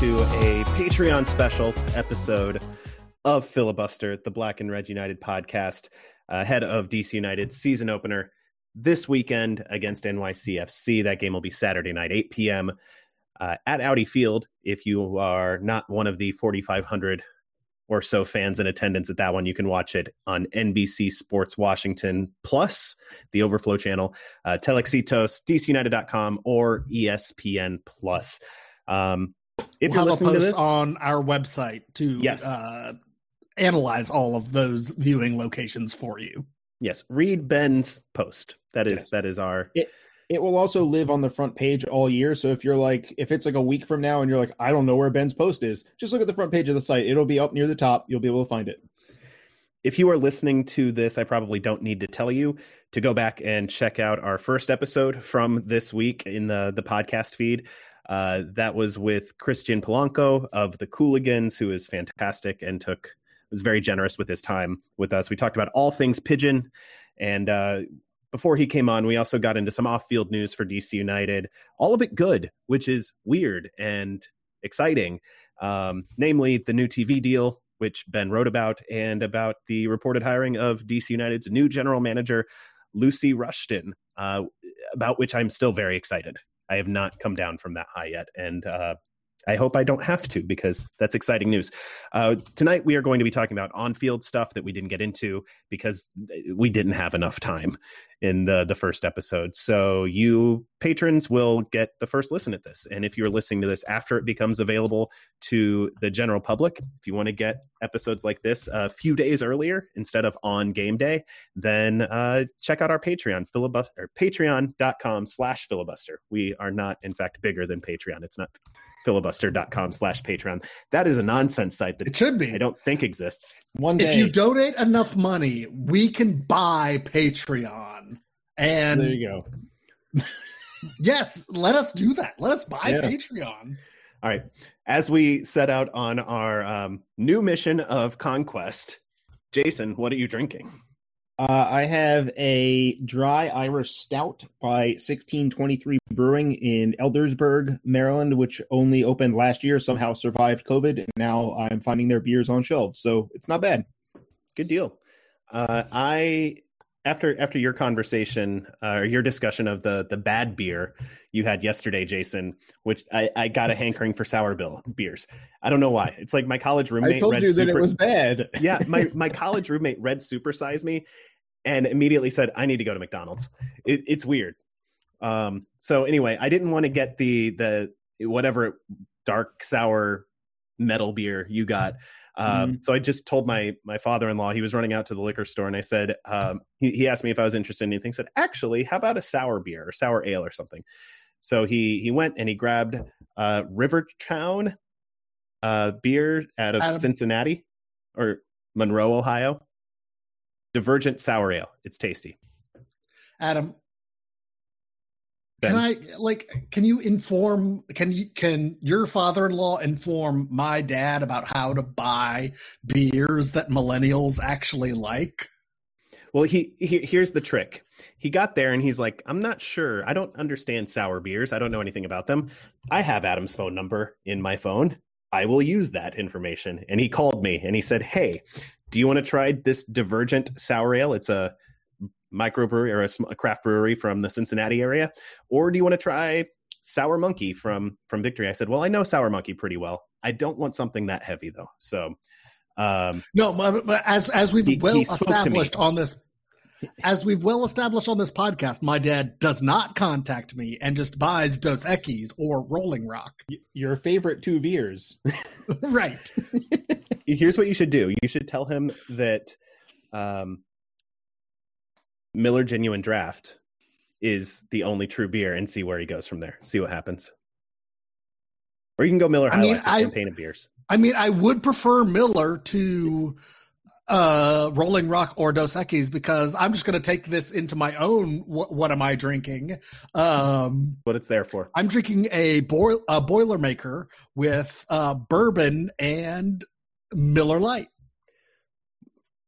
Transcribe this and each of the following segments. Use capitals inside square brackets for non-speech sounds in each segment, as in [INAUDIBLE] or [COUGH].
To a Patreon special episode of Filibuster, the Black and Red United podcast, ahead of DC United's season opener this weekend against NYCFC. That game will be Saturday night, 8 p.m. Uh, at Audi Field. If you are not one of the 4,500 or so fans in attendance at that one, you can watch it on NBC Sports Washington Plus, the Overflow channel, uh, Telexitos, DCUnited.com, or ESPN Plus. Um, if we'll you're listening to this on our website to yes. uh, analyze all of those viewing locations for you. Yes, read Ben's post. That is yes. that is our. It, it will also live on the front page all year. So if you're like, if it's like a week from now and you're like, I don't know where Ben's post is, just look at the front page of the site. It'll be up near the top. You'll be able to find it. If you are listening to this, I probably don't need to tell you to go back and check out our first episode from this week in the the podcast feed. Uh, that was with Christian Polanco of the Cooligans, who is fantastic and took was very generous with his time with us. We talked about all things pigeon, and uh, before he came on, we also got into some off-field news for DC United. All of it good, which is weird and exciting. Um, namely, the new TV deal, which Ben wrote about, and about the reported hiring of DC United's new general manager, Lucy Rushton, uh, about which I'm still very excited. I have not come down from that high yet, and uh, I hope I don't have to because that's exciting news. Uh, tonight we are going to be talking about on-field stuff that we didn't get into because we didn't have enough time in the the first episode. So you patrons will get the first listen at this, and if you're listening to this after it becomes available to the general public, if you want to get episodes like this a few days earlier instead of on game day, then uh, check out our Patreon filibuster patreon.com slash filibuster. We are not, in fact, bigger than Patreon. It's not filibuster.com slash patreon. That is a nonsense site that it should be. I don't think exists. One day if you donate enough money we can buy patreon. And there you go. [LAUGHS] Yes let us do that. Let us buy Yeah. patreon. All right. As we set out on our um, new mission of conquest jason what are you drinking Uh, I have a dry Irish stout by 1623 Brewing in Eldersburg, Maryland, which only opened last year, somehow survived COVID. And now I'm finding their beers on shelves. So it's not bad. good deal uh, i after after your conversation uh, or your discussion of the the bad beer you had yesterday jason which i i got a hankering for sour bill beers i don't know why it's like my college roommate I told read you that it was bad. yeah, my my [LAUGHS] college roommate read Supersize Me, and immediately said, "I need to go to McDonald's." It, it's weird. Um. So anyway, I didn't want to get the the whatever dark sour metal beer you got. Um, So I just told my my father in law he was running out to the liquor store, and I said um, he he asked me if I was interested in anything. Said actually, how about a sour beer or sour ale or something? So he he went and he grabbed uh, Rivertown uh, beer out of Adam. Cincinnati or Monroe, Ohio. Divergent sour ale. It's tasty. adam Ben. can i like can you inform can you can your father-in-law inform my dad about how to buy beers that millennials actually like Well, he, he here's the trick. He got there and he's like, "I'm not sure. I don't understand sour beers. I don't know anything about them. I have Adam's phone number in my phone. I will use that information." And he called me and he said, "Hey, do you want to try this Divergent sour ale? It's a microbrewery or a, a craft brewery from the Cincinnati area, or do you want to try Sour Monkey from from Victory?" I said, "Well, I know Sour Monkey pretty well. I don't want something that heavy though." So, um, No, but, but as as we've He- well he spoke to me. established on this, as we've well established on this podcast, my dad does not contact me and just buys Dos Equis or Rolling Rock. Your favorite two beers. [LAUGHS] right. [LAUGHS] Here's what you should do. You should tell him that um, Miller Genuine Draft is the only true beer and see where he goes from there. See what happens. Or you can go Miller I mean, Life, I- campaign of beers. I mean, I would prefer Miller to uh, Rolling Rock or Dos Equis because I'm just going to take this into my own. What, what am I drinking? Um, What it's there for. I'm drinking a, boil, a Boilermaker with uh, bourbon and Miller Lite.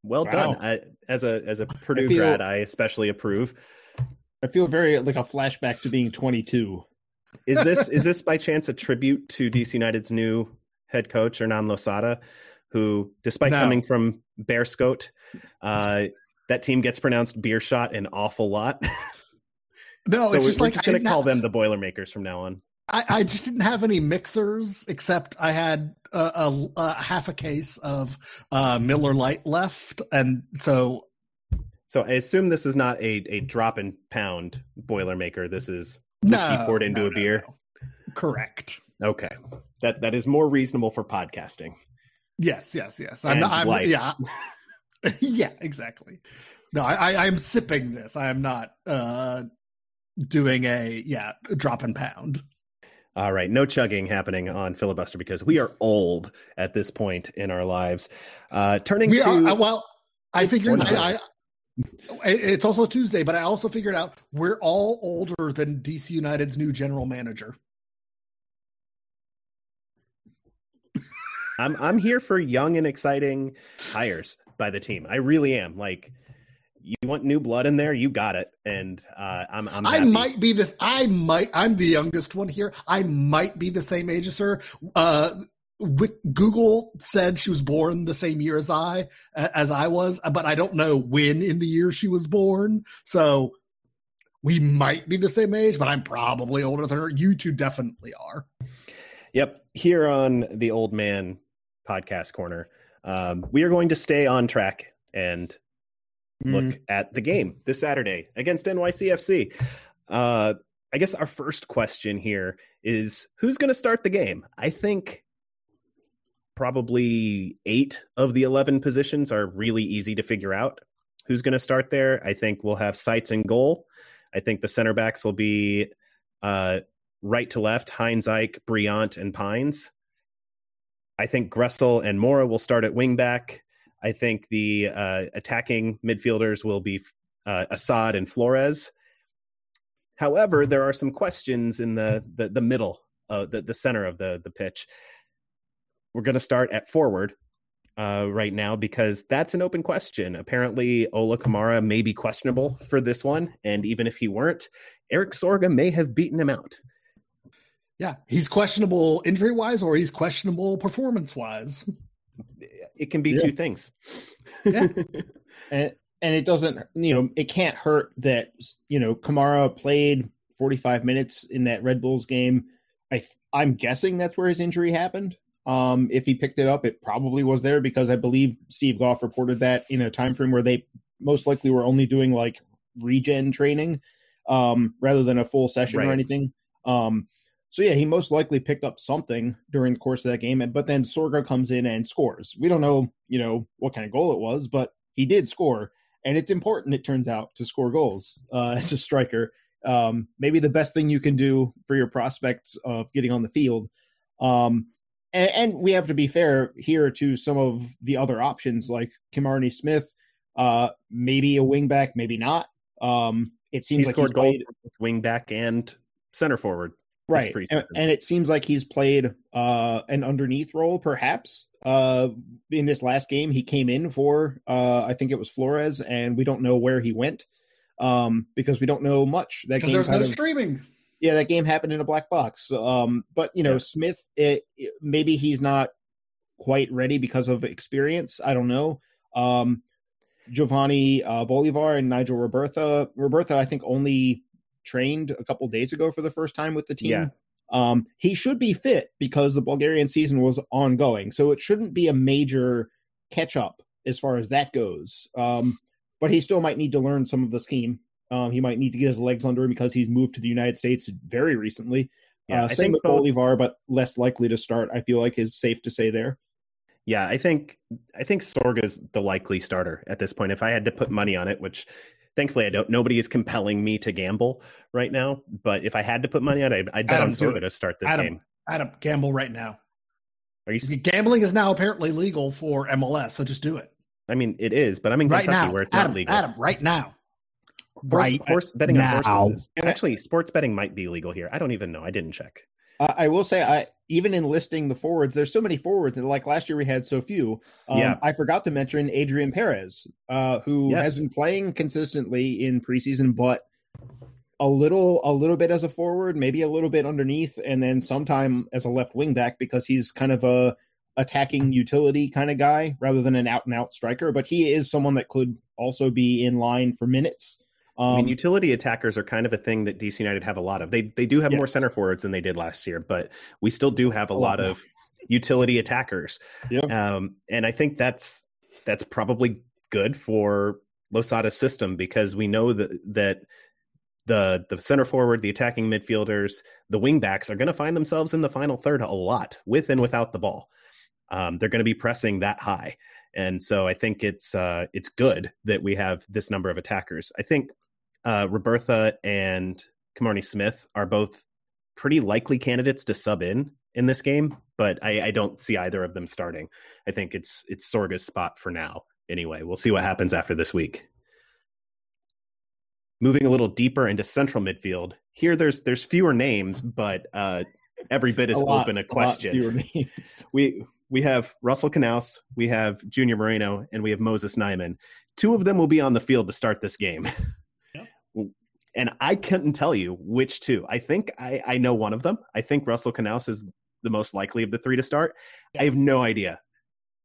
Well Wow. done. I, as a as a Purdue feel- grad, I especially approve. I feel very like a flashback to being 22. Is this [LAUGHS] is this by chance a tribute to DC United's new head coach Hernan Losada, who, despite No. coming from Beerschot, uh, that team gets pronounced beer shot an awful lot. [LAUGHS] No, so it's just like just I going to didn't call them the Boilermakers from now on. I, I just didn't have any mixers except I had a, a, a half a case of uh, Miller Lite left, and so So I assume this is not a, a drop and pound Boilermaker. This is whiskey no, poured into no, a beer. no. Correct. Okay, that that is more reasonable for podcasting. Yes, yes, yes. I'm I'm, life. yeah, [LAUGHS] yeah, exactly. No, I, I, I'm sipping this. I am not uh, doing a yeah drop and pound. All right, no chugging happening on filibuster because we are old at this point in our lives. Uh, turning We to are uh, well. I figured. I, I. It's also Tuesday, but I also figured out we're all older than DC United's new general manager. I'm I'm here for young and exciting hires by the team. I really am. Like, you want new blood in there, you got it, and uh, I'm I'm. I might be this. I might. I'm the youngest one here. I might be the same age as her. Uh, Google said she was born the same year as I as I was, but I don't know when in the year she was born. So we might be the same age, but I'm probably older than her. You two definitely are. Yep. Here on the Old Man Podcast Corner, um, we are going to stay on track and look Mm. at the game this Saturday against NYCFC. Uh, I guess our first question here is who's going to start the game? I think probably eight of the 11 positions are really easy to figure out. Who's going to start there? I think we'll have sights and goal. I think the center backs will be uh, right to left, Heinz Ike, Brillant, and Pines. I think Gressel and Mora will start at wing back. I think the uh, attacking midfielders will be uh, Assad and Flores. However, there are some questions in the the, the middle, uh, the the center of the the pitch. We're going to start at forward uh, right now because that's an open question. Apparently, Ola Kamara may be questionable for this one, and even if he weren't, Erik Sorga may have beaten him out. Yeah, he's questionable injury wise, or he's questionable performance wise. It can be Yeah. two things. Yeah. [LAUGHS] and and it doesn't you know it can't hurt that you know Kamara played 45 minutes in that Red Bulls game. I th- I'm guessing that's where his injury happened. Um, if he picked it up, it probably was there because I believe Steve Goff reported that in a time frame where they most likely were only doing like regen training um, rather than a full session Right. or anything. Um, so yeah, he most likely picked up something during the course of that game, and but then Sorga comes in and scores. We don't know, you know, what kind of goal it was, but he did score, and it's important. It turns out to score goals uh, [LAUGHS] as a striker. Um, maybe the best thing you can do for your prospects of getting on the field. Um, and, and we have to be fair here to some of the other options like Kimarni Smith, uh, maybe a wingback, maybe not. Um, it seems he like scored he's goals played- wing back and center forward. Right and, and it seems like he's played uh an underneath role perhaps uh in this last game he came in for uh i think it was flores and we don't know where he went um because we don't know much that game there's no of- streaming. yeah that game happened in a black box um but you know Yeah. smith it, it- maybe he's not quite ready because of experience i don't know um jovanny uh, bolivar and nigel robertha robertha i think only trained a couple days ago for the first time with the team Yeah. um he should be fit because the bulgarian season was ongoing so it shouldn't be a major catch up as far as that goes um but he still might need to learn some of the scheme. Um, he might need to get his legs under him because he's moved to the United States very recently. Yeah, uh, same with both, Bolivar, but less likely to start. I feel like is safe to say there. Yeah, I think I think Sorga is the likely starter at this point. If I had to put money on it, which thankfully I don't, nobody is compelling me to gamble right now. But if I had to put money on it, I'd, I'd bet Adam, on Sorga to start this Adam, game. Adam, gamble right now. Are you gambling is now apparently legal for MLS, so just do it. I mean, it is, but I'm in right Kentucky now. where it's Adam, not legal. Adam, right now. Horse, right horse betting now. on horses. Is, actually, sports betting might be legal here. I don't even know. I didn't check. Uh, I will say, I even in listing the forwards, there's so many forwards, and like last year we had so few. Um, yeah. I forgot to mention Adrian Perez, uh, who yes. has been playing consistently in preseason, but a little, a little bit as a forward, maybe a little bit underneath, and then sometime as a left wing back because he's kind of a attacking utility kind of guy rather than an out and out striker. But he is someone that could also be in line for minutes. Um, I mean, um, utility attackers are kind of a thing that DC United have a lot of. They they do have yes. more center forwards than they did last year, but we still do have a, lot, lot of utility attackers. Yeah. Um, and I think that's that's probably good for Losada's system because we know that that the the center forward, the attacking midfielders, the wingbacks are going to find themselves in the final third a lot with and without the ball. Um, they're going to be pressing that high, and so I think it's uh, it's good that we have this number of attackers. I think uh, Robertha and Kimarni Smith are both pretty likely candidates to sub in in this game, but I, I, don't see either of them starting. I think it's it's Sorga's spot for now. Anyway, we'll see what happens after this week. Moving a little deeper into central midfield, here there's there's fewer names, but uh, every bit is a open a question. A [LAUGHS] we we have Russell Canouse, we have Junior Moreno, and we have Moses Nyeman. Two of them will be on the field to start this game. [LAUGHS] and I couldn't tell you which two. I think I, I know one of them. I think Russell Canouse is the most likely of the three to start. Yes. I have no idea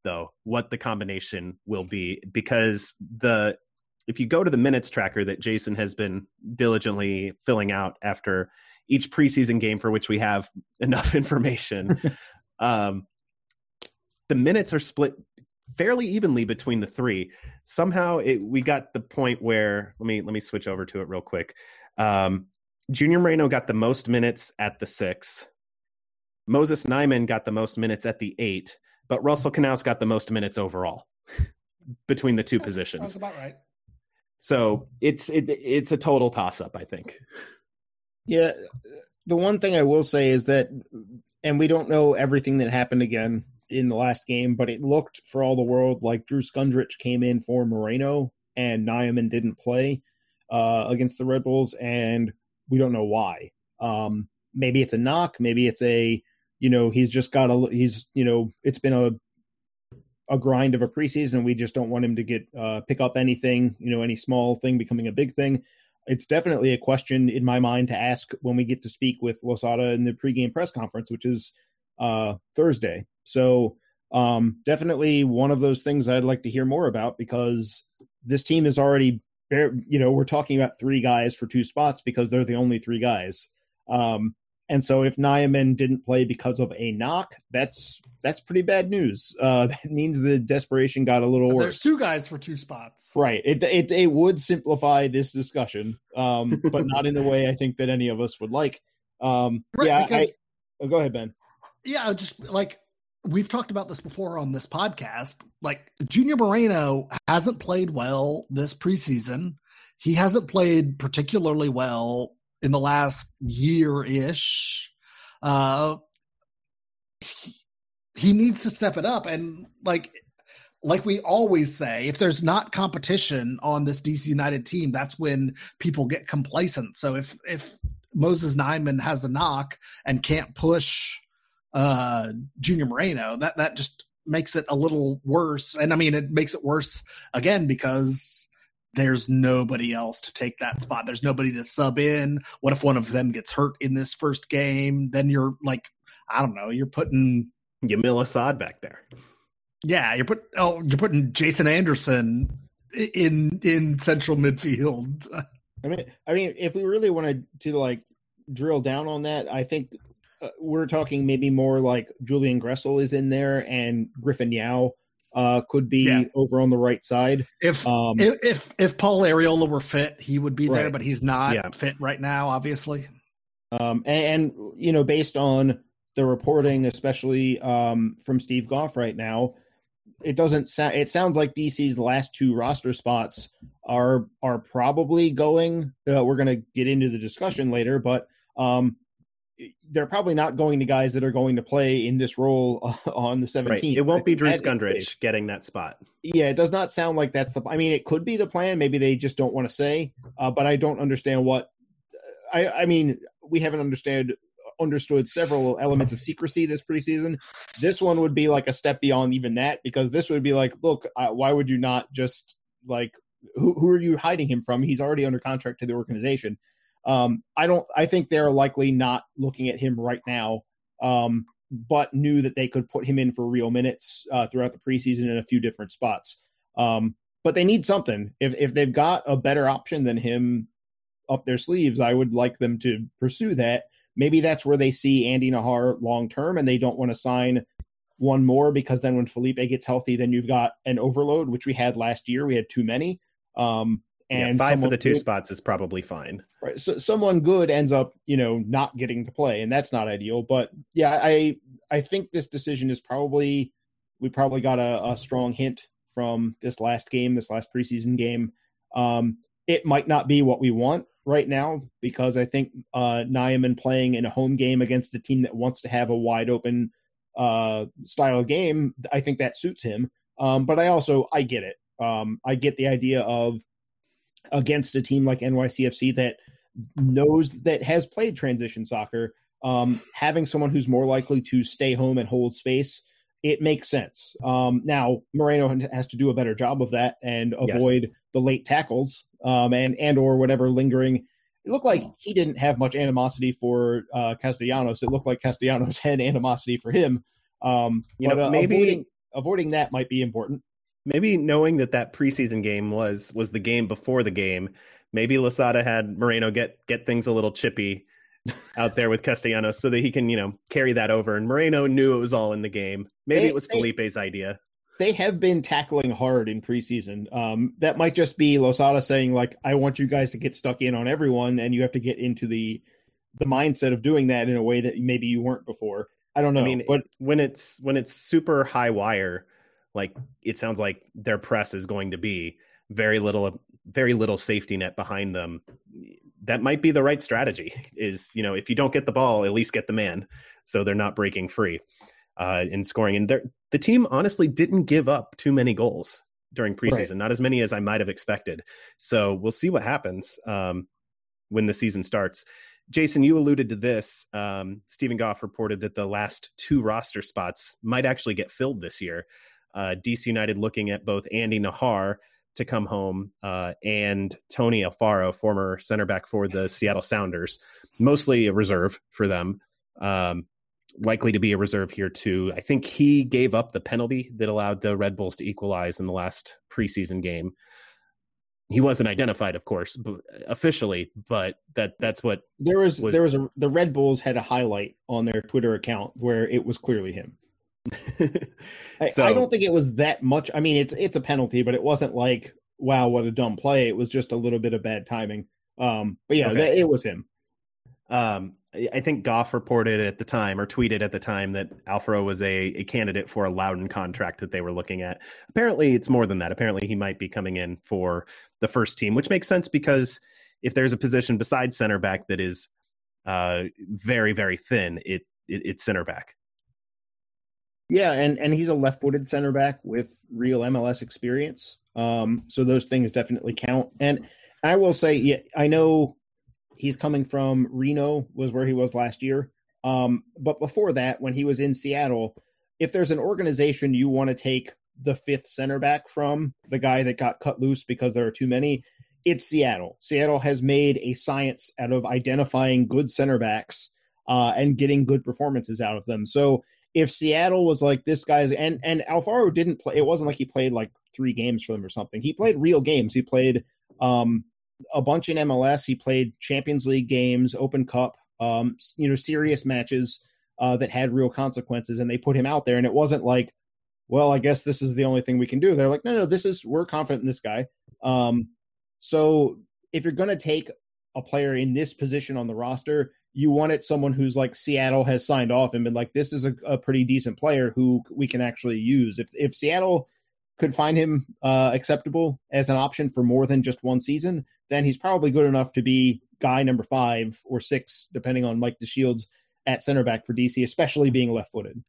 though what the combination will be because the if you go to the minutes tracker that Jason has been diligently filling out after each preseason game for which we have [LAUGHS] enough information, [LAUGHS] um, the minutes are split fairly evenly between the three. Somehow it, we got the point where let me let me switch over to it real quick. Um, Junior Moreno got the most minutes at the six. Moses Nyeman got the most minutes at the eight, but Russell Canouse got the most minutes overall [LAUGHS] between the two positions. That's about right. So it's it, it's a total toss up, I think. Yeah, the one thing I will say is that, and we don't know everything that happened again in the last game, but it looked for all the world like Drew Skundrich came in for Moreno and Nyeman didn't play uh, against the Red Bulls, and we don't know why. Um, maybe it's a knock, maybe it's a you know he's just got a he's you know it's been a a grind of a preseason. We just don't want him to get uh, pick up anything, you know, any small thing becoming a big thing. It's definitely a question in my mind to ask when we get to speak with Losada in the pregame press conference, which is uh, Thursday. So um, definitely one of those things I'd like to hear more about because this team is already, you know, we're talking about three guys for two spots because they're the only three guys. Um, and so if Nyeman didn't play because of a knock, that's that's pretty bad news. Uh, [LAUGHS] that means the desperation got a little worse. There's two guys for two spots. Right. It it, it would simplify this discussion, um, [LAUGHS] but not in the way I think that any of us would like. Um, right, yeah. Because, I, oh, go ahead, Ben. Yeah, just like we've talked about this before on this podcast. Like Junior Moreno hasn't played well this preseason. He hasn't played particularly well in the last year ish. Uh, he, he needs to step it up, and like like we always say, if there's not competition on this DC United team, that's when people get complacent. So if if Moses Nyeman has a knock and can't push uh, Junior Moreno, that that just makes it a little worse. And I mean, it makes it worse again because there's nobody else to take that spot. There's nobody to sub in. What if one of them gets hurt in this first game? Then you're like, I don't know, you're putting Yamil Asad back there. Yeah, you're put oh, you're putting Jason Anderson in in central midfield. [LAUGHS] I mean, I mean, if we really wanted to like drill down on that, I think uh, we're talking maybe more like Julian Gressel is in there and Griffin Yow uh, could be yeah. over on the right side. If um, if, if, if Paul Arriola were fit, he would be there, but he's not yeah. fit right now, obviously. Um, and, and, you know, based on the reporting, especially um, from Steve Goff right now, it doesn't sound. It sounds like DC's last two roster spots are are probably going. Uh, we're going to get into the discussion later, but um, they're probably not going to guys that are going to play in this role [LAUGHS] on the 17th. Right. It won't be Drew Skundrich getting that spot. Yeah, it does not sound like that's the. I mean, it could be the plan. Maybe they just don't want to say. Uh, but I don't understand what. I I mean, we haven't understood understood several elements of secrecy this preseason. This one would be like a step beyond even that because this would be like, look, uh, why would you not just like who who are you hiding him from? He's already under contract to the organization. Um, I don't. I think they're likely not looking at him right now, um, but knew that they could put him in for real minutes uh, throughout the preseason in a few different spots. Um, but they need something. If if they've got a better option than him up their sleeves, I would like them to pursue that. Maybe that's where they see Andy Najar long term, and they don't want to sign one more because then when Felipe gets healthy, then you've got an overload, which we had last year. We had too many. Um, and yeah, five for the two good, spots is probably fine. Right. So someone good ends up, you know, not getting to play, and that's not ideal. But yeah, I I think this decision is probably we probably got a, a strong hint from this last game, this last preseason game. Um, it might not be what we want right now because I think uh, playing in a home game against a team that wants to have a wide open uh, style game, I think that suits him. Um, but I also I get it. Um, I get the idea of against a team like NYCFC that knows that has played transition soccer, um, having someone who's more likely to stay home and hold space, it makes sense. Um, now Moreno has to do a better job of that and avoid yes. the late tackles um, and and or whatever lingering. It looked like he didn't have much animosity for uh, Castellanos. It looked like Castellanos [LAUGHS] had animosity for him. Um, you but, know, uh, maybe avoiding, avoiding that might be important maybe knowing that that preseason game was was the game before the game, maybe Losada had Moreno get get things a little chippy out there with Castellanos so that he can you know carry that over. And Moreno knew it was all in the game. Maybe they, it was Felipe's they, idea. They have been tackling hard in preseason. Um, that might just be Losada saying like, "I want you guys to get stuck in on everyone, and you have to get into the the mindset of doing that in a way that maybe you weren't before." I don't know. I mean, but when it's when it's super high wire like it sounds like their press is going to be very little very little safety net behind them. That might be the right strategy [LAUGHS] is you know if you don't get the ball at least get the man so they're not breaking free uh, in scoring. And the team honestly didn't give up too many goals during preseason right. not as many as i might have expected. So we'll see what happens um, when the season starts. Jason you alluded to this um, stephen goff reported that the last two roster spots might actually get filled this year uh, DC United looking at both Andy Najar to come home uh, and Tony Alfaro, former center back for the Seattle Sounders, mostly a reserve for them. Um, likely to be a reserve here too. I think he gave up the penalty that allowed the Red Bulls to equalize in the last preseason game. He wasn't identified, of course, but officially, but that that's what there was, was. There was a the Red Bulls had a highlight on their Twitter account where it was clearly him. So, [LAUGHS] I, I, don't think it was that much. I mean, it's it's a penalty, but it wasn't like wow, what a dumb play. It was just a little bit of bad timing. Um, but yeah, okay. that, it was him. Um, I think Goff reported at the time or tweeted at the time that Alfaro was a, a candidate for a Loudoun contract that they were looking at. Apparently, it's more than that. Apparently, he might be coming in for the first team, which makes sense because if there's a position besides center back that is uh, very, very thin, it, it it's center back. Yeah, and and he's a left-footed center back with real MLS experience. Um, so those things definitely count. And I will say, yeah, I know he's coming from Reno, was where he was last year. Um, but before that, when he was in Seattle, if there's an organization you want to take the fifth center back from, the guy that got cut loose because there are too many, it's Seattle. Seattle has made a science out of identifying good center backs uh, and getting good performances out of them. So if Seattle was like this guy's and and Alfaro didn't play, it wasn't like he played like three games for them or something. He played real games. He played um, a bunch in MLS. He played Champions League games, Open Cup, um, you know, serious matches uh, that had real consequences, and they put him out there. And it wasn't like well, I guess this is the only thing we can do. They're like, no, no, this is we're confident in this guy. Um, so if you're going to take a player in this position on the roster, you want it someone who's like Seattle has signed off and been like, this is a, a pretty decent player who we can actually use. If if Seattle could find him uh, acceptable as an option for more than just one season, then he's probably good enough to be guy number five or six, depending on Mike DeShields at center back for DC, especially being left footed.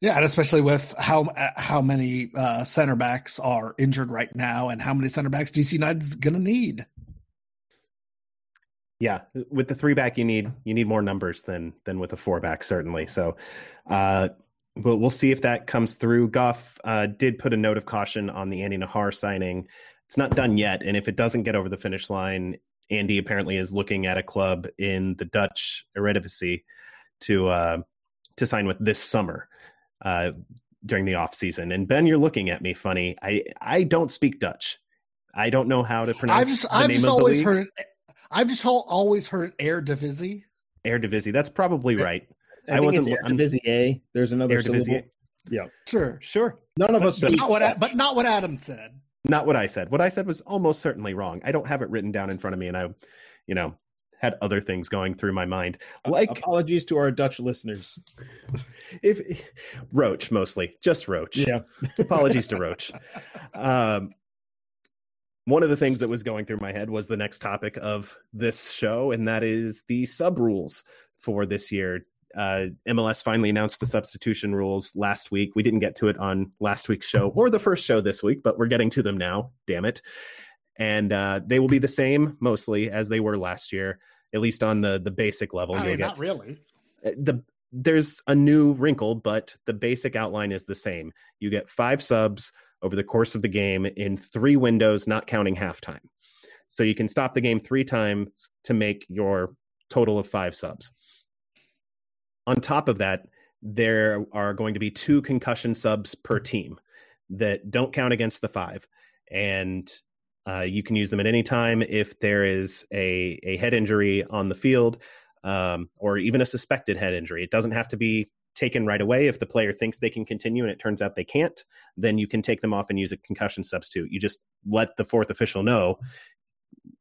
Yeah, and especially with how how many uh, center backs are injured right now, and how many center backs DC United is going to need. Yeah, with the three back, you need you need more numbers than than with a four back, certainly. So, uh, but we'll see if that comes through. Goff uh, did put a note of caution on the Andy Najar signing. It's not done yet, and if it doesn't get over the finish line, Andy apparently is looking at a club in the Dutch Eredivisie to uh, to sign with this summer uh, during the off season. And Ben, you're looking at me funny. I I don't speak Dutch. I don't know how to pronounce. I've just I've just always heard I've just always heard Air Divisi. Air Divisi. That's probably right. I, wasn't. I wasn't Eredivisie. There's another Eredivisie. Yeah, sure, sure. None of but, us. But not what, but not what Adam said. Not what I said. What I said was almost certainly wrong. I don't have it written down in front of me, and I, you know, had other things going through my mind. Like apologies to our Dutch listeners. [LAUGHS] If Roach mostly, just Roach. Yeah. apologies to Roach. [LAUGHS] Um, one of the things that was going through my head was the next topic of this show, and that is the sub rules for this year. Uh, MLS finally announced the substitution rules last week. We didn't get to it on last week's show or the first show this week, but we're getting to them now. Damn it! And uh, they will be the same mostly as they were last year, at least on the the basic level. I mean, not really. Uh, the there's a new wrinkle, but the basic outline is the same. You get five subs over the course of the game in three windows, not counting halftime. So you can stop the game three times to make your total of five subs. On top of that, there are going to be two concussion subs per team that don't count against the five. And uh, you can use them at any time if there is a, a head injury on the field um, or even a suspected head injury. It doesn't have to be taken right away. If the player thinks they can continue and it turns out they can't, then you can take them off and use a concussion substitute. You just let the fourth official know.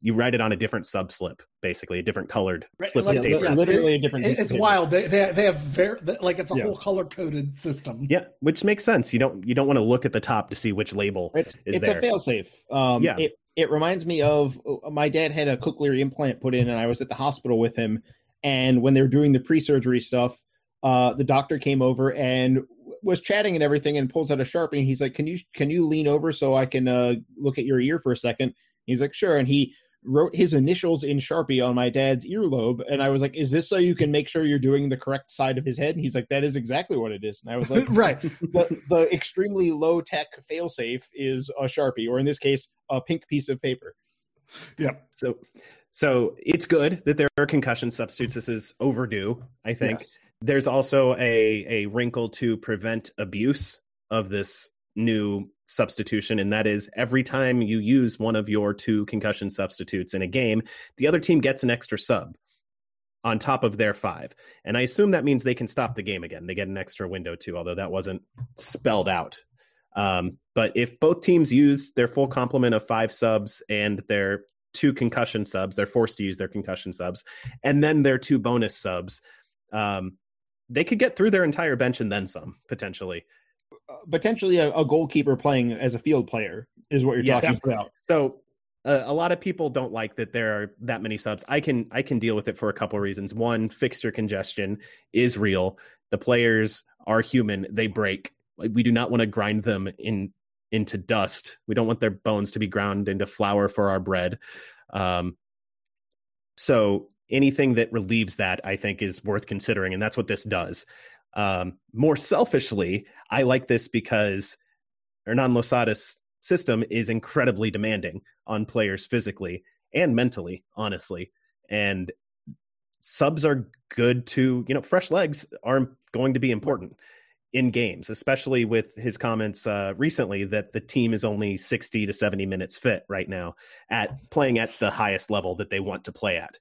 You write it on a different sub slip, basically a different colored right, slip like, of paper. Yeah, literally a different. It, it's wild. They, they they have very like it's a yeah. whole color coded system. Yeah, which makes sense. You don't you don't want to look at the top to see which label it's, is it's there. a failsafe. Um, yeah, it it reminds me of uh, my dad had a cochlear implant put in, and I was at the hospital with him. And when they were doing the pre surgery stuff, uh, the doctor came over and was chatting and everything and pulls out a sharpie and he's like can you can you lean over so i can uh, look at your ear for a second? He's like sure. And he wrote his initials in sharpie on my dad's earlobe. And i was like is this so you can make sure you're doing the correct side of his head? And he's like that is exactly what it is. And i was like [LAUGHS] right. The, the extremely low tech failsafe is a sharpie or in this case a pink piece of paper. Yeah so so it's good that there are concussion substitutes. This is overdue i think. Yes there's also a a wrinkle to prevent abuse of this new substitution and that is every time you use one of your two concussion substitutes in a game the other team gets an extra sub on top of their five. And i assume that means they can stop the game again. They get an extra window too although that wasn't spelled out. Um, but if both teams use their full complement of five subs and their two concussion subs they're forced to use their concussion subs and then their two bonus subs um, they could get through their entire bench and then some potentially. Uh, potentially, a, a, goalkeeper playing as a field player is what you're yes. talking about. So uh, a lot of people don't like that there are that many subs. I can I can deal with it for a couple of reasons. One, fixture congestion is real. The players are human; they break. We do not want to grind them in into dust. We don't want their bones to be ground into flour for our bread. Um, so anything that relieves that, I think, is worth considering, and that's what this does. Um, more selfishly, I like this because Hernan Losada's system is incredibly demanding on players physically and mentally, honestly. And subs are good to, you know, fresh legs are going to be important in games, especially with his comments uh, recently that the team is only 60 to 70 minutes fit right now at playing at the highest level that they want to play at.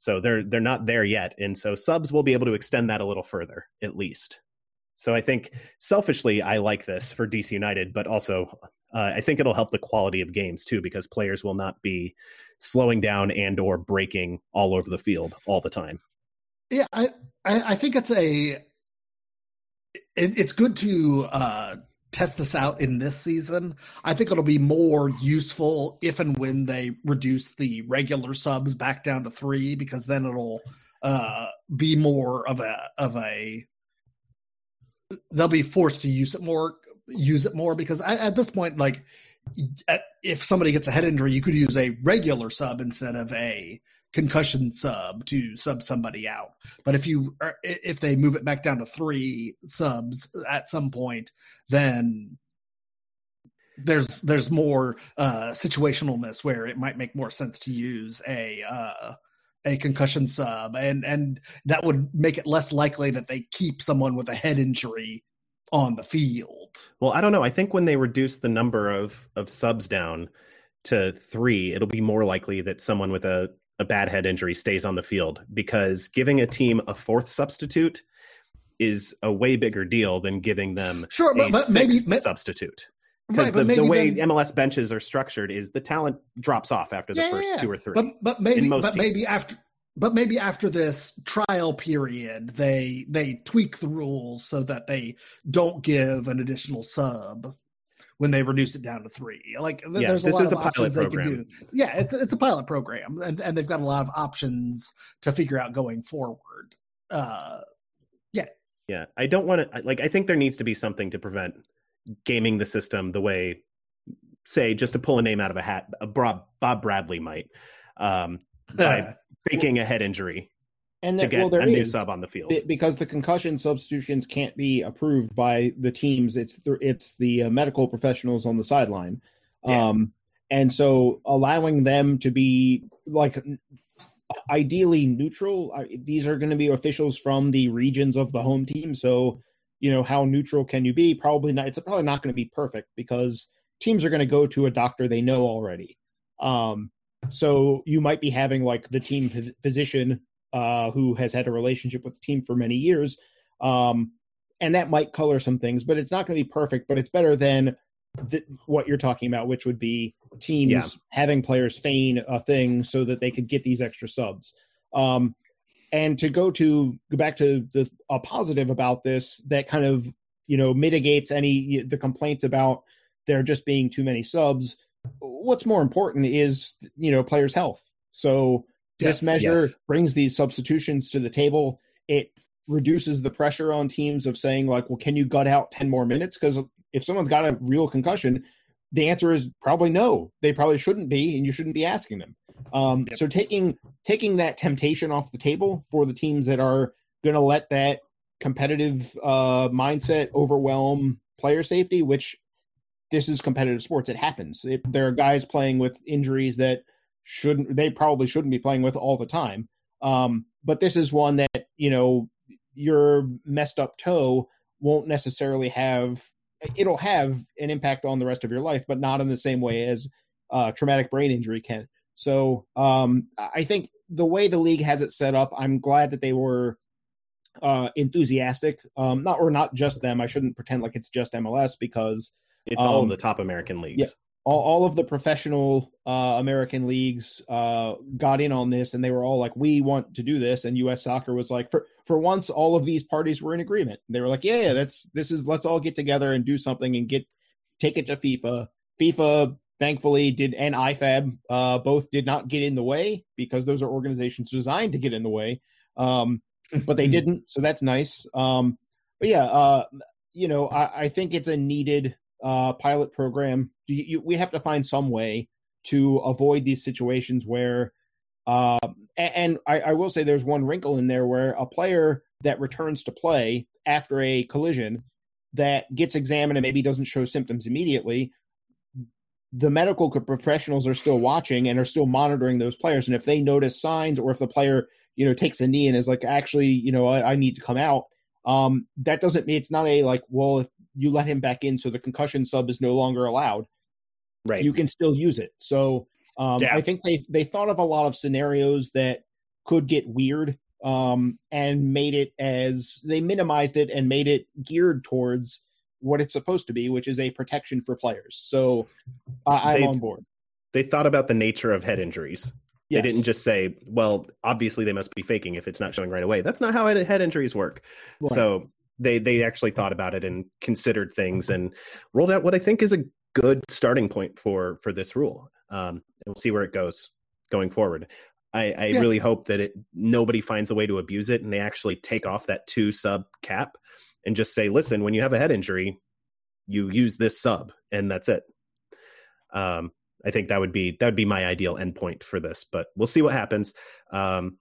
So they're they're not there yet, and so subs will be able to extend that a little further, at least. So I think selfishly, I like this for DC United, but also uh, I think it'll help the quality of games too because players will not be slowing down and or breaking all over the field all the time. Yeah, I I, think it's a it, it's good to uh, test this out in this season. I think it'll be more useful if and when they reduce the regular subs back down to three because then it'll uh, be more of a of a they'll be forced to use it more use it more because I, at this point like if somebody gets a head injury you could use a regular sub instead of a concussion sub to sub somebody out but if you if they move it back down to three subs at some point then there's there's more uh situationalness where it might make more sense to use a uh a concussion sub and and that would make it less likely that they keep someone with a head injury on the field. Well, I don't know. I think when they reduce the number of of subs down to 3, it'll be more likely that someone with a a bad head injury stays on the field because giving a team a fourth substitute is a way bigger deal than giving them sure, but, but maybe substitute because right, the, the way then, MLS benches are structured is the talent drops off after the yeah, first two or three. But but maybe but teams. maybe after but maybe after this trial period they they tweak the rules so that they don't give an additional sub when they reduce it down to three. Like yeah, there's a lot of options they can do. Yeah, it's it's a pilot program and, and they've got a lot of options to figure out going forward. Uh yeah. Yeah. I don't want to like I think there needs to be something to prevent gaming the system the way, say, just to pull a name out of a hat, a Bob, Bob Bradley might, um, by [LAUGHS] faking a head injury and that, to get well, a new sub on the field because the concussion substitutions can't be approved by the teams. It's the, it's the uh, medical professionals on the sideline, yeah. um, and so allowing them to be like ideally neutral. These are going to be officials from the regions of the home team, so you know how neutral can you be probably not it's probably not going to be perfect because teams are going to go to a doctor they know already um, so you might be having like the team physician uh, who has had a relationship with the team for many years. Um, and that might color some things but it's not going to be perfect but it's better than th- what you're talking about which would be teams yeah. having players feign a thing so that they could get these extra subs. Um, and to go to go back to the a positive about this that kind of you know mitigates any the complaints about there just being too many subs what's more important is you know players health. So this measure yes. brings these substitutions to the table it reduces the pressure on teams of saying like well can you gut out 10 more minutes because if someone's got a real concussion the answer is probably no they probably shouldn't be and you shouldn't be asking them um, yep. So taking taking that temptation off the table for the teams that are going to let that competitive uh, mindset overwhelm player safety, which this is competitive sports. It happens. It, there are guys playing with injuries that shouldn't they probably shouldn't be playing with all the time. Um, but this is one that you know your messed up toe won't necessarily have it'll have an impact on the rest of your life, but not in the same way as uh, traumatic brain injury can. So um, I think the way the league has it set up, I'm glad that they were uh, enthusiastic. Um, not or not just them. I shouldn't pretend like it's just MLS because it's um, all the top American leagues. Yeah, all, all of the professional uh, American leagues uh, got in on this, and they were all like, "We want to do this." And U.S. Soccer was like, "For for once, all of these parties were in agreement." They were like, "Yeah, yeah, that's this is let's all get together and do something and get take it to FIFA." FIFA thankfully did and IFAB uh, both did not get in the way because those are organizations designed to get in the way. Um, but they [LAUGHS] didn't, so that's nice. Um, but yeah, uh, you know, I, I, think it's a needed uh, pilot program. You, you, we have to find some way to avoid these situations where, uh, and, and I, I will say there's one wrinkle in there where a player that returns to play after a collision that gets examined and maybe doesn't show symptoms immediately the medical professionals are still watching and are still monitoring those players. And if they notice signs, or if the player you know takes a knee and is like, actually, you know, I, I need to come out, um, that doesn't mean it's not a like, well, if you let him back in, so the concussion sub is no longer allowed. Right. You can still use it. So um, yeah. I think they they thought of a lot of scenarios that could get weird um, and made it as they minimized it and made it geared towards what it's supposed to be, which is a protection for players. So uh, I'm They- on board. They thought about the nature of head injuries. Yes. They didn't just say, "Well, obviously they must be faking if it's not showing right away." That's not how head injuries work. Right. So they they actually thought about it and considered things and rolled out what I think is a good starting point for for this rule. Um, and we'll see where it goes going forward. I, I Yeah. really hope that it nobody finds a way to abuse it and they actually take off that two sub cap and just say, listen, when you have a head injury, you use this sub and that's it. Um, I think that would be that would be my ideal endpoint for this, but we'll see what happens. Um,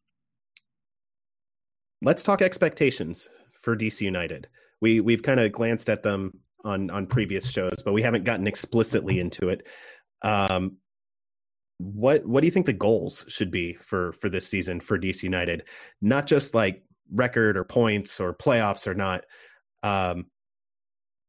let's talk expectations for DC United. We we've kind of glanced at them on on previous shows, but we haven't gotten explicitly into it. Um, what what do you think the goals should be for for this season for DC United? Not just like record or points or playoffs or not. Um,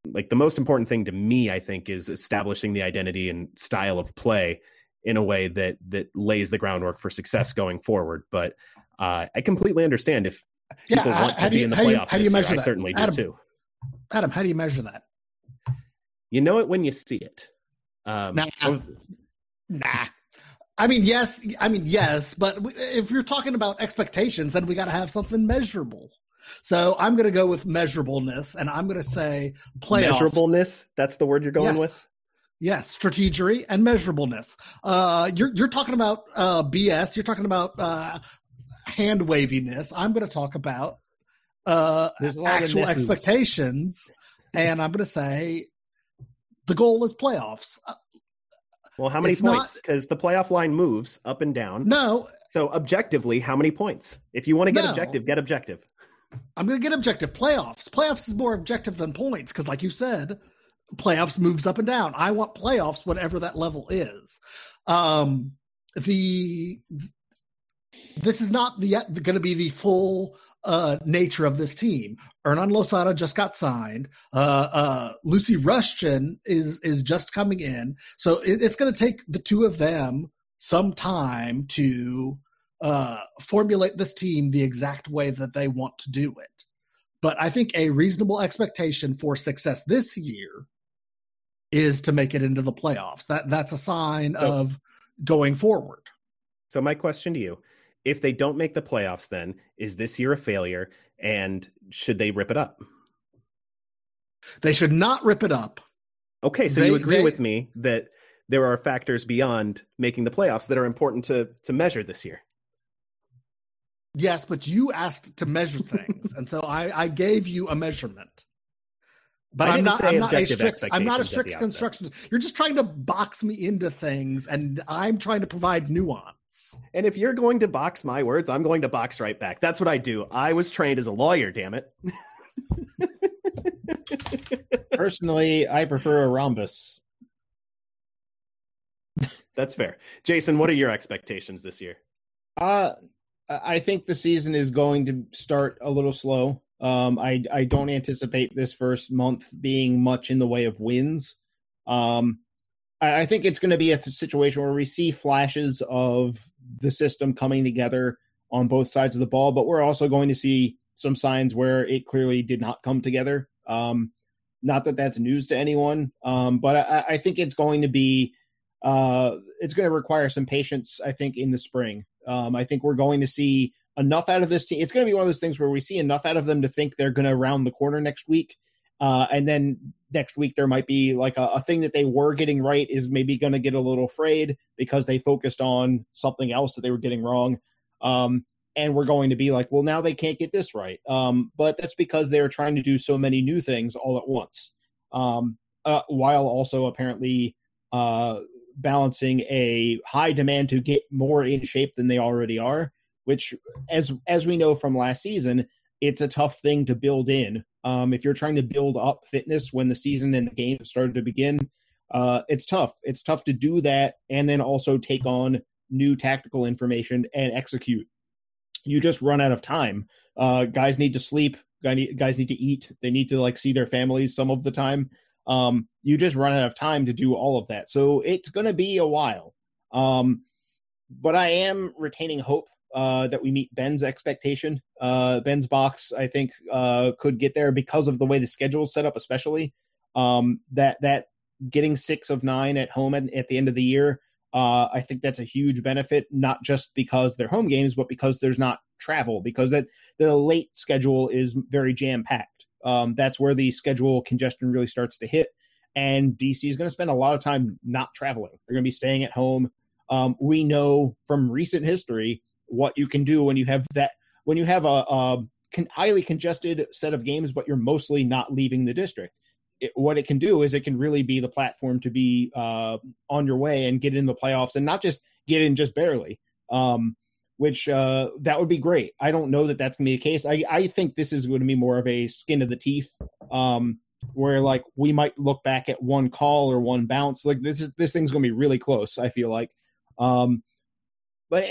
like the most important thing to me, I think, is establishing the identity and style of play in a way that that lays the groundwork for success going forward. But uh, I completely understand if Yeah, people how- want how to do be you- in the how do you- how do you year. measure I that? certainly do Adam. too. Adam, how do you measure that? You know it when you see it. Um, Nah. oh, Nah. I mean, yes. I mean, yes. But if you're talking about expectations, then we got to have something measurable. So I'm going to go with measurableness, and I'm going to say playoffs. measurableness. That's the word you're going yes. with. Yes, strategery and measurableness. Uh, you're you're talking about uh, BS. You're talking about uh, hand waviness. I'm going to talk about uh, There's a lot of actual expectations, and I'm going to say the goal is playoffs. Uh, Well, how many It's points? Because the playoff line moves up and down. no, So objectively, how many points? If you want to get No. objective, get objective. I'm going to get objective. Playoffs. Playoffs is more objective than points because, like you said, playoffs moves up and down. I want playoffs, whatever that level is. Um, the this is not the going to be the full uh, nature of this team. Hernan Losada just got signed. Uh, uh, Lucy Rushton is is just coming in, so it, it's going to take the two of them some time to uh, formulate this team the exact way that they want to do it. But I think a reasonable expectation for success this year is to make it into the playoffs. That that's a sign So- of going forward. So my question to you: If they don't make the playoffs, then is this year a failure? And should they rip it up? They should not rip it up. Okay, so They- you agree they- with me that there are factors beyond making the playoffs that are important to to measure this year. Yes, but you asked to measure things, and so I, I gave you a measurement. But I'm didn't I'm not a strict. I'm not a strict the outset. construction. You're just trying to box me into things, and I'm trying to provide nuance. And if you're going to box my words, I'm going to box right back. That's what I do. I was trained as a lawyer, damn it. [LAUGHS] Personally, I prefer a rhombus. That's fair. Jason, what are your expectations this year? Uh, I think the season is going to start a little slow. Um, I I don't anticipate this first month being much in the way of wins. Um, I, think it's going to be a situation where we see flashes of the system coming together on both sides of the ball, but we're also going to see some signs where it clearly did not come together. Um, not that that's news to anyone, um, but I, I think it's going to be uh, it's going to require some patience. I think in the spring, um, I think we're going to see enough out of this team. It's going to be one of those things where we see enough out of them to think they're going to round the corner next week, uh, and then next week there might be like a, a thing that they were getting right is maybe going to get a little frayed because they focused on something else that they were getting wrong. Um, and we're going to be like, well, now they can't get this right. Um, but that's because they're trying to do so many new things all at once, um, uh, while also apparently uh, balancing a high demand to get more in shape than they already are. Which, as as we know from last season, it's a tough thing to build in. Um, if you're trying to build up fitness when the season and the game started to begin, uh, it's tough. It's tough to do that and then also take on new tactical information and execute you just run out of time. Uh, guys need to sleep. Guy need, guys need to eat. They need to like see their families some of the time. Um, you just run out of time to do all of that. So it's going to be a while. Um, but I am retaining hope uh, that we meet Ben's expectation. Uh, Ben's box, I think, uh, could get there because of the way the schedule is set up, especially um, that that getting six of nine at home at, at the end of the year. Uh, I think that's a huge benefit, not just because they're home games, but because there's not travel. Because that the late schedule is very jam packed. Um, that's where the schedule congestion really starts to hit. And DC is going to spend a lot of time not traveling. They're going to be staying at home. Um, we know from recent history what you can do when you have that when you have a, a con- highly congested set of games, but you're mostly not leaving the district. It, what it can do is it can really be the platform to be uh, on your way and get in the playoffs, and not just get in just barely. Um, which uh, that would be great. I don't know that that's to be the case. I, I think this is going to be more of a skin of the teeth, um, where like we might look back at one call or one bounce. Like this is this thing's to be really close. I feel like, um, but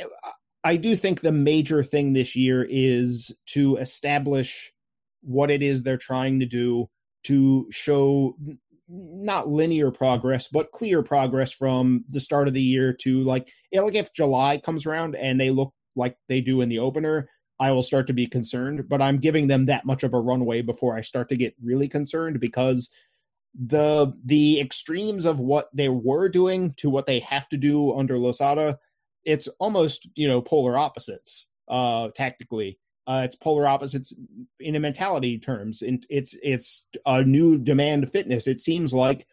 I do think the major thing this year is to establish what it is they're trying to do to show not linear progress, but clear progress from the start of the year to like, like if July comes around and they look like they do in the opener, I will start to be concerned. But I'm giving them that much of a runway before I start to get really concerned because the the extremes of what they were doing to what they have to do under Losada, it's almost you know polar opposites uh tactically. Uh, it's polar opposites in a mentality terms. And it's it's a new demand fitness. It seems like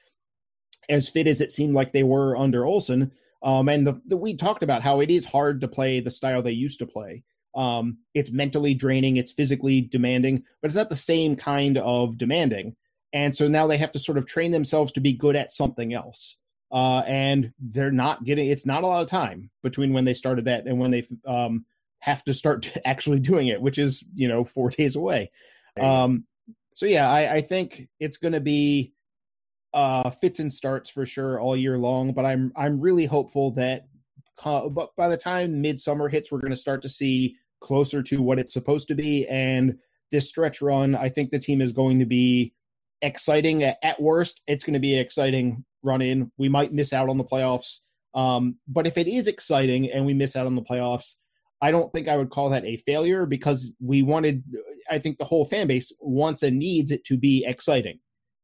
as fit as it seemed like they were under Olsen, um, and the, the, we talked about how it is hard to play the style they used to play. Um, it's mentally draining, it's physically demanding, but it's not the same kind of demanding. And so now they have to sort of train themselves to be good at something else. Uh, and they're not getting, it's not a lot of time between when they started that and when they um, have to start [LAUGHS] actually doing it, which is, you know, four [LAUGHS] days away. Um, so yeah, I, I think it's going to be uh, fits and starts for sure all year long. But I'm I'm really hopeful that but by the time midsummer hits, we're going to start to see closer to what it's supposed to be. And this stretch run, I think the team is going to be exciting. At worst, it's going to be exciting run in. We might miss out on the playoffs. Um, but if it is exciting and we miss out on the playoffs, I don't think I would call that a failure because we wanted, I think the whole fan base wants and needs it to be exciting.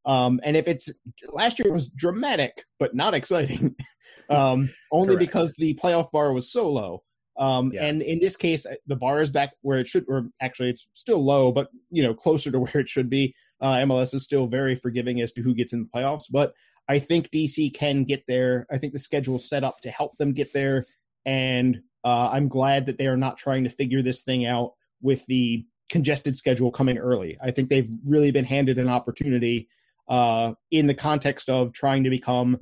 Um, and if it's last year was dramatic but not exciting, [LAUGHS] um, only Correct. because the playoff bar was so low. Um, yeah. And in this case, uh, the bar is back where it should, or actually, it's still low, but you know, closer to [LAUGHS] where it should be. Uh, MLS is still very forgiving as to who gets in the playoffs, but I think DC can get there. I think the schedule set up to help them get there, and uh, I'm glad that they are not trying to figure this thing out with the congested schedule coming early. I think they've really been handed an opportunity uh, in the context of trying to become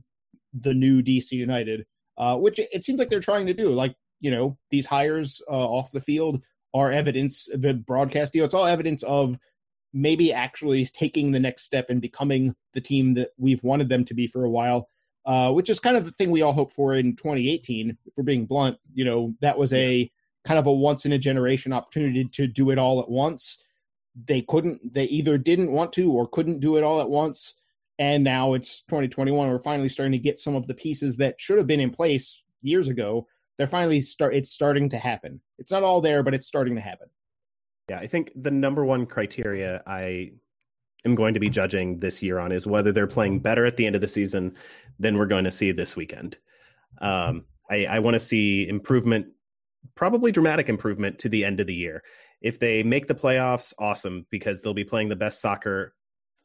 the new DC United, uh, which it seems like they're trying to do. Like, you know, these hires uh, off the field are evidence, the broadcast deal, it's all evidence of maybe actually taking the next step and becoming the team that we've wanted them to be for a while. Uh, which is kind of the thing we all hope for in 2018. If we're being blunt, you know, that was a kind of a once in a generation opportunity to do it all at once. They couldn't they either didn't want to or couldn't do it all at once. And now it's 2021 we're finally starting to get some of the pieces that should have been in place years ago. They're finally start it's starting to happen. It's not all there but it's starting to happen yeah i think the number one criteria i am going to be judging this year on is whether they're playing better at the end of the season than we're going to see this weekend um, i, I want to see improvement probably dramatic improvement to the end of the year if they make the playoffs, awesome, because they'll be playing the best soccer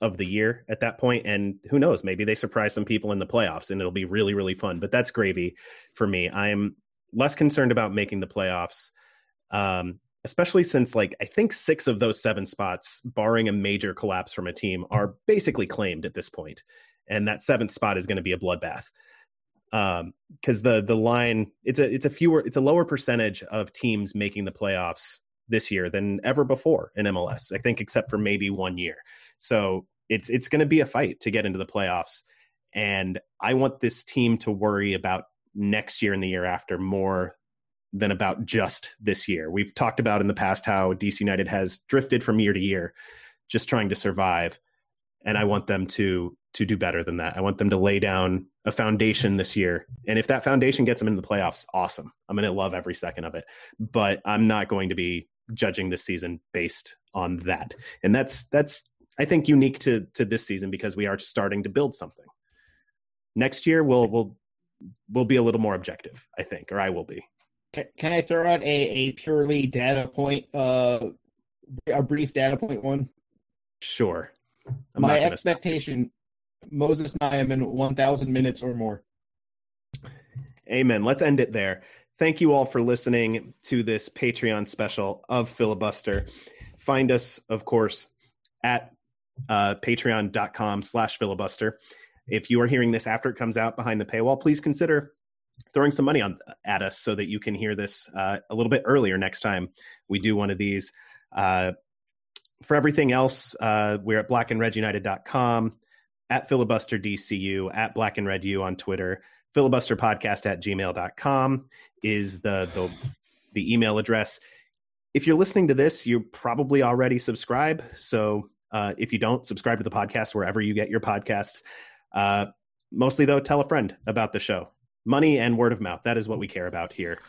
of the year at that point. And who knows, maybe they surprise some people in the playoffs and it'll be really, really fun. But that's gravy for me. I'm less concerned about making the playoffs. Um, especially since like I think six of those seven spots, barring a major collapse from a team, are basically claimed at this. And that seventh spot is going to be a bloodbath. Um, because the the line it's a it's a fewer it's a lower percentage of teams making the playoffs this year than ever before in MLS. I think except for maybe one year. So it's it's going to be a fight to get into the playoffs, and I want this team to worry about next year and the year after more than about just this year. We've talked about in the past how DC United has drifted from year to year, just trying to survive. and I want them to to do better than that. I want them to lay down a foundation this year. And if that foundation gets them into the playoffs, awesome. I'm going to love every second of it. But I'm not going to be judging this season based on that. And that's that's I think unique to to this season because we are starting to build something. Next year we'll we'll we'll be a little more objective, I think, or I will be. Can, I throw out a, a purely data point uh a brief data point one? Sure. I'm My expectation Moses Nyeman 1,000 minutes or more. Amen. Let's end it there. Thank you all for listening to this Patreon special of Filibuster. Find us, of course, at uh, patreon.com slash filibuster. If you are hearing this after it comes out behind the paywall, please consider throwing some money on at us so that you can hear this uh, a little bit earlier next time we do one of these. Uh, for everything else, uh, we're at blackandredunited.com at filibuster DCU, at black and red U on Twitter. Filibusterpodcast at gmail.com is the, the, the email address. If you're listening to this, you probably already subscribe. So uh, if you don't, subscribe to the podcast wherever you get your podcasts. Uh, mostly, though, tell a friend about the show. Money and word of mouth. That is what we care about here.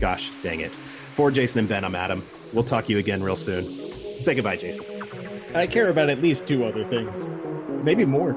Gosh dang it. For Jason and Ben, I'm Adam. We'll talk to you again real soon. Say goodbye, Jason. I care about at least two other things maybe more.